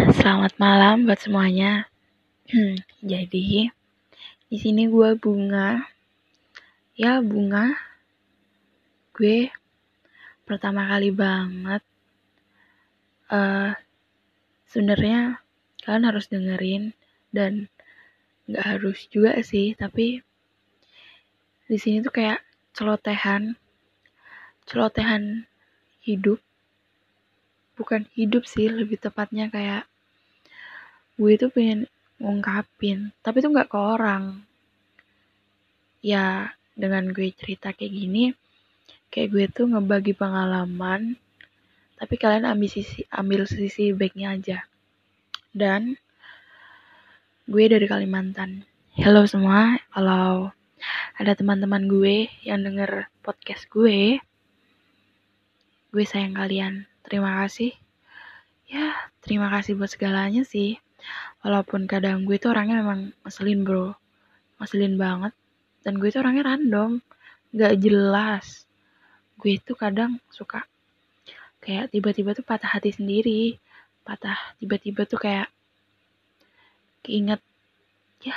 Selamat malam buat semuanya. Jadi, di sini gue bunga. Ya, bunga. Gue pertama kali banget. Uh, Sebenarnya kalian harus dengerin dan nggak harus juga sih, tapi di sini tuh kayak celotehan, celotehan hidup bukan hidup sih lebih tepatnya kayak gue tuh pengen ngungkapin tapi tuh nggak ke orang. Ya dengan gue cerita kayak gini kayak gue tuh ngebagi pengalaman tapi kalian ambil sisi ambil sisi baiknya aja. Dan gue dari Kalimantan. Halo semua kalau ada teman-teman gue yang denger podcast gue gue sayang kalian. Terima kasih. Ya terima kasih buat segalanya sih walaupun kadang gue tuh orangnya memang ngeselin bro. Ngeselin banget. Dan gue tuh orangnya random. Gak jelas. Gue tuh kadang suka kayak tiba-tiba tuh patah hati sendiri. Patah tiba-tiba tuh kayak keinget ya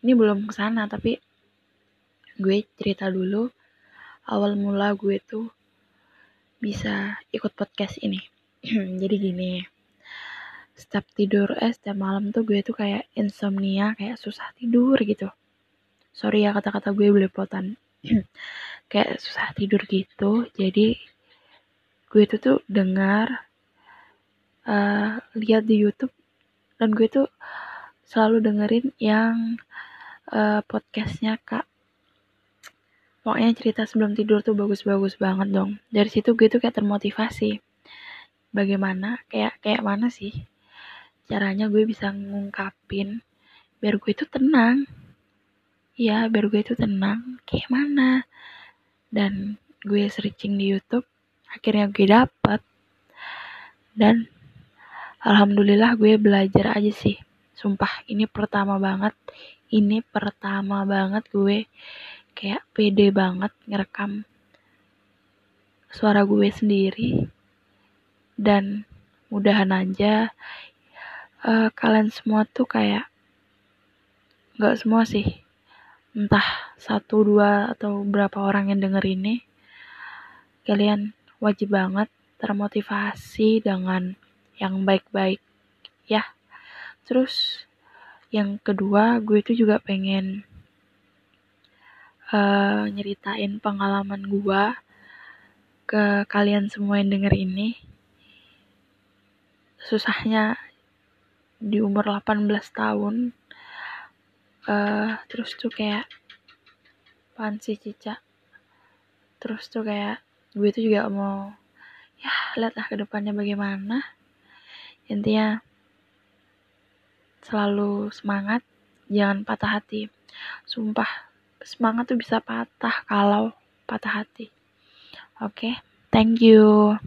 ini belum ke sana tapi gue cerita dulu. Awal mula gue tuh bisa ikut podcast ini. Jadi gini, setiap tidur, eh setiap malam tuh gue tuh kayak insomnia, kayak susah tidur gitu. Sorry ya kata-kata gue belepotan. kayak susah tidur gitu. Jadi gue tuh tuh dengar, uh, lihat di YouTube dan gue tuh selalu dengerin yang uh, podcastnya kak pokoknya cerita sebelum tidur tuh bagus-bagus banget dong dari situ gue tuh kayak termotivasi bagaimana kayak kayak mana sih caranya gue bisa ngungkapin biar gue itu tenang. Ya biar gue itu tenang kayak mana? Dan gue searching di YouTube akhirnya gue dapet. Dan alhamdulillah gue belajar aja sih. Sumpah ini pertama banget ini pertama banget gue kayak pede banget ngerekam suara gue sendiri. Dan mudahan aja uh, kalian semua tuh kayak nggak semua sih entah satu dua atau berapa orang yang denger ini kalian wajib banget termotivasi dengan yang baik-baik ya terus yang kedua gue tuh juga pengen uh, nyeritain pengalaman gua ke kalian semua yang denger ini. Susahnya di umur 18 tahun uh, terus tuh kayak pansi cica terus tuh kayak gue tuh juga mau ya lihatlah ke depannya bagaimana intinya selalu semangat jangan patah hati sumpah semangat tuh bisa patah kalau patah hati. Oke, okay? thank you.